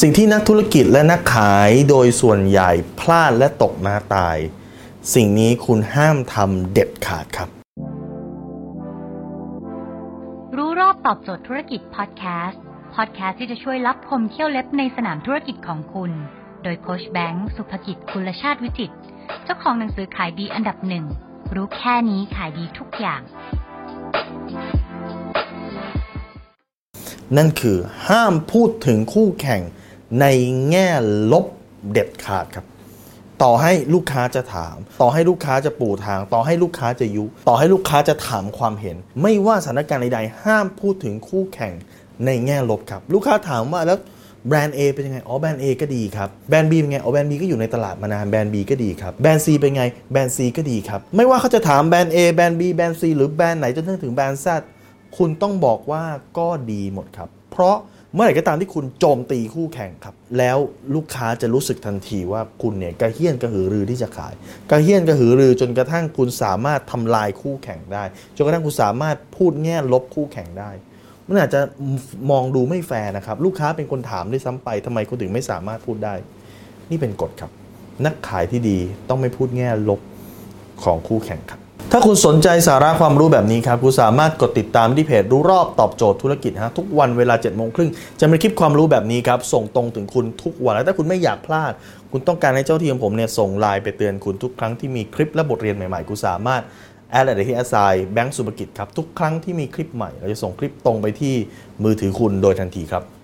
สิ่งที่นักธุรกิจและนักขายโดยส่วนใหญ่พลาดและตกมาตาย สิ่งนี้คุณห้ามทำเด็ดขาดครับ รู้รอบตอบโจทย์ธุรกิจพอดแคสต์พอดแคสต์ที่จะช่วยรับพมเที่ยวเล็บในสนามธุรกิจของคุณ โดยโคชแบงค์สุภกิจคุณชาติวิจิตรเจ้าของหนังสือขายดีอันดับหนึ่งรู้แค่นี้ขายดีทุกอย่าง นั่นคือห้ามพูดถึงคู่แข่ง ในแง่ลบเด็ดขาดครับ ต่อให้ลูกค้าจะถาม ต่อให้ลูกค้าจะปูทาง ต่อให้ลูกค้าจะยุ ต่อให้ลูกค้าจะถามความเห็น ไม่ว่าสถานการณ์ใดๆห้ามพูดถึงคู่แข่งในแง่ลบครับ ลูกค้าถามว่าแล้วแบรนด์ A เป็นยังไง อ๋อ แบรนด์ A ก็ดีครับ แบรนด์ B เป็นไง อ๋อ แบรนด์ B ก็อยู่ในตลาดมานาน แบรนด์ B ก็ดีครับ แบรนด์ C เป็นไง แบรนด์ C ก็ดีครับ ไม่ว่าเขาจะถามแบรนด์ A แบรนด์ B แบรนด์ C หรือแบรนด์ไหนจนถึงแบรนด์ Z คุณต้องบอกว่าก็ดีหมดครับ เพราะ เมื่อไหร่ก็ตามที่คุณโจมตีคู่แข่งครับ แล้วลูกค้าจะรู้สึกทันทีว่าคุณเนี่ยกระเฮี้ยนกระหือรือที่จะขาย กระเฮี้ยนกระหือรือจนกระทั่งคุณสามารถทำลายคู่แข่งได้ จนกระทั่งคุณสามารถพูดแง่ลบคู่แข่งได้ มันอาจจะมองดูไม่แฟร์นะครับ ลูกค้าเป็นคนถามด้วยซ้ำไปทำไมคุณถึงไม่สามารถพูดได้ นี่เป็นกฎครับ นักขายที่ดีต้องไม่พูดแง่ลบของคู่แข่งครับ ถ้าคุณสนใจสาระความรู้แบบนี้ครับ คุณสามารถกดติดตามที่เพจรู้รอบตอบโจทย์ธุรกิจฮะทุกวันเวลา7จ็ดโมงครึ่งจะมีคลิปความรู้แบบนี้ครับ ส่งตรงถึงคุณทุกวัน และถ้าคุณไม่อยากพลาด คุณต้องการให้เจ้าที่ของผมเนี่ยส่งไลน์ไปเตือนคุณทุกครั้งที่มีคลิปและบทเรียนใหม่ๆ คุณสามารถแอดอะไรที่แอสไซแบงก์สุภกิจครับทุกครั้งที่มีคลิปใหม่เราจะส่งคลิปตรงไปที่มือถือคุณโดยทันทีครับ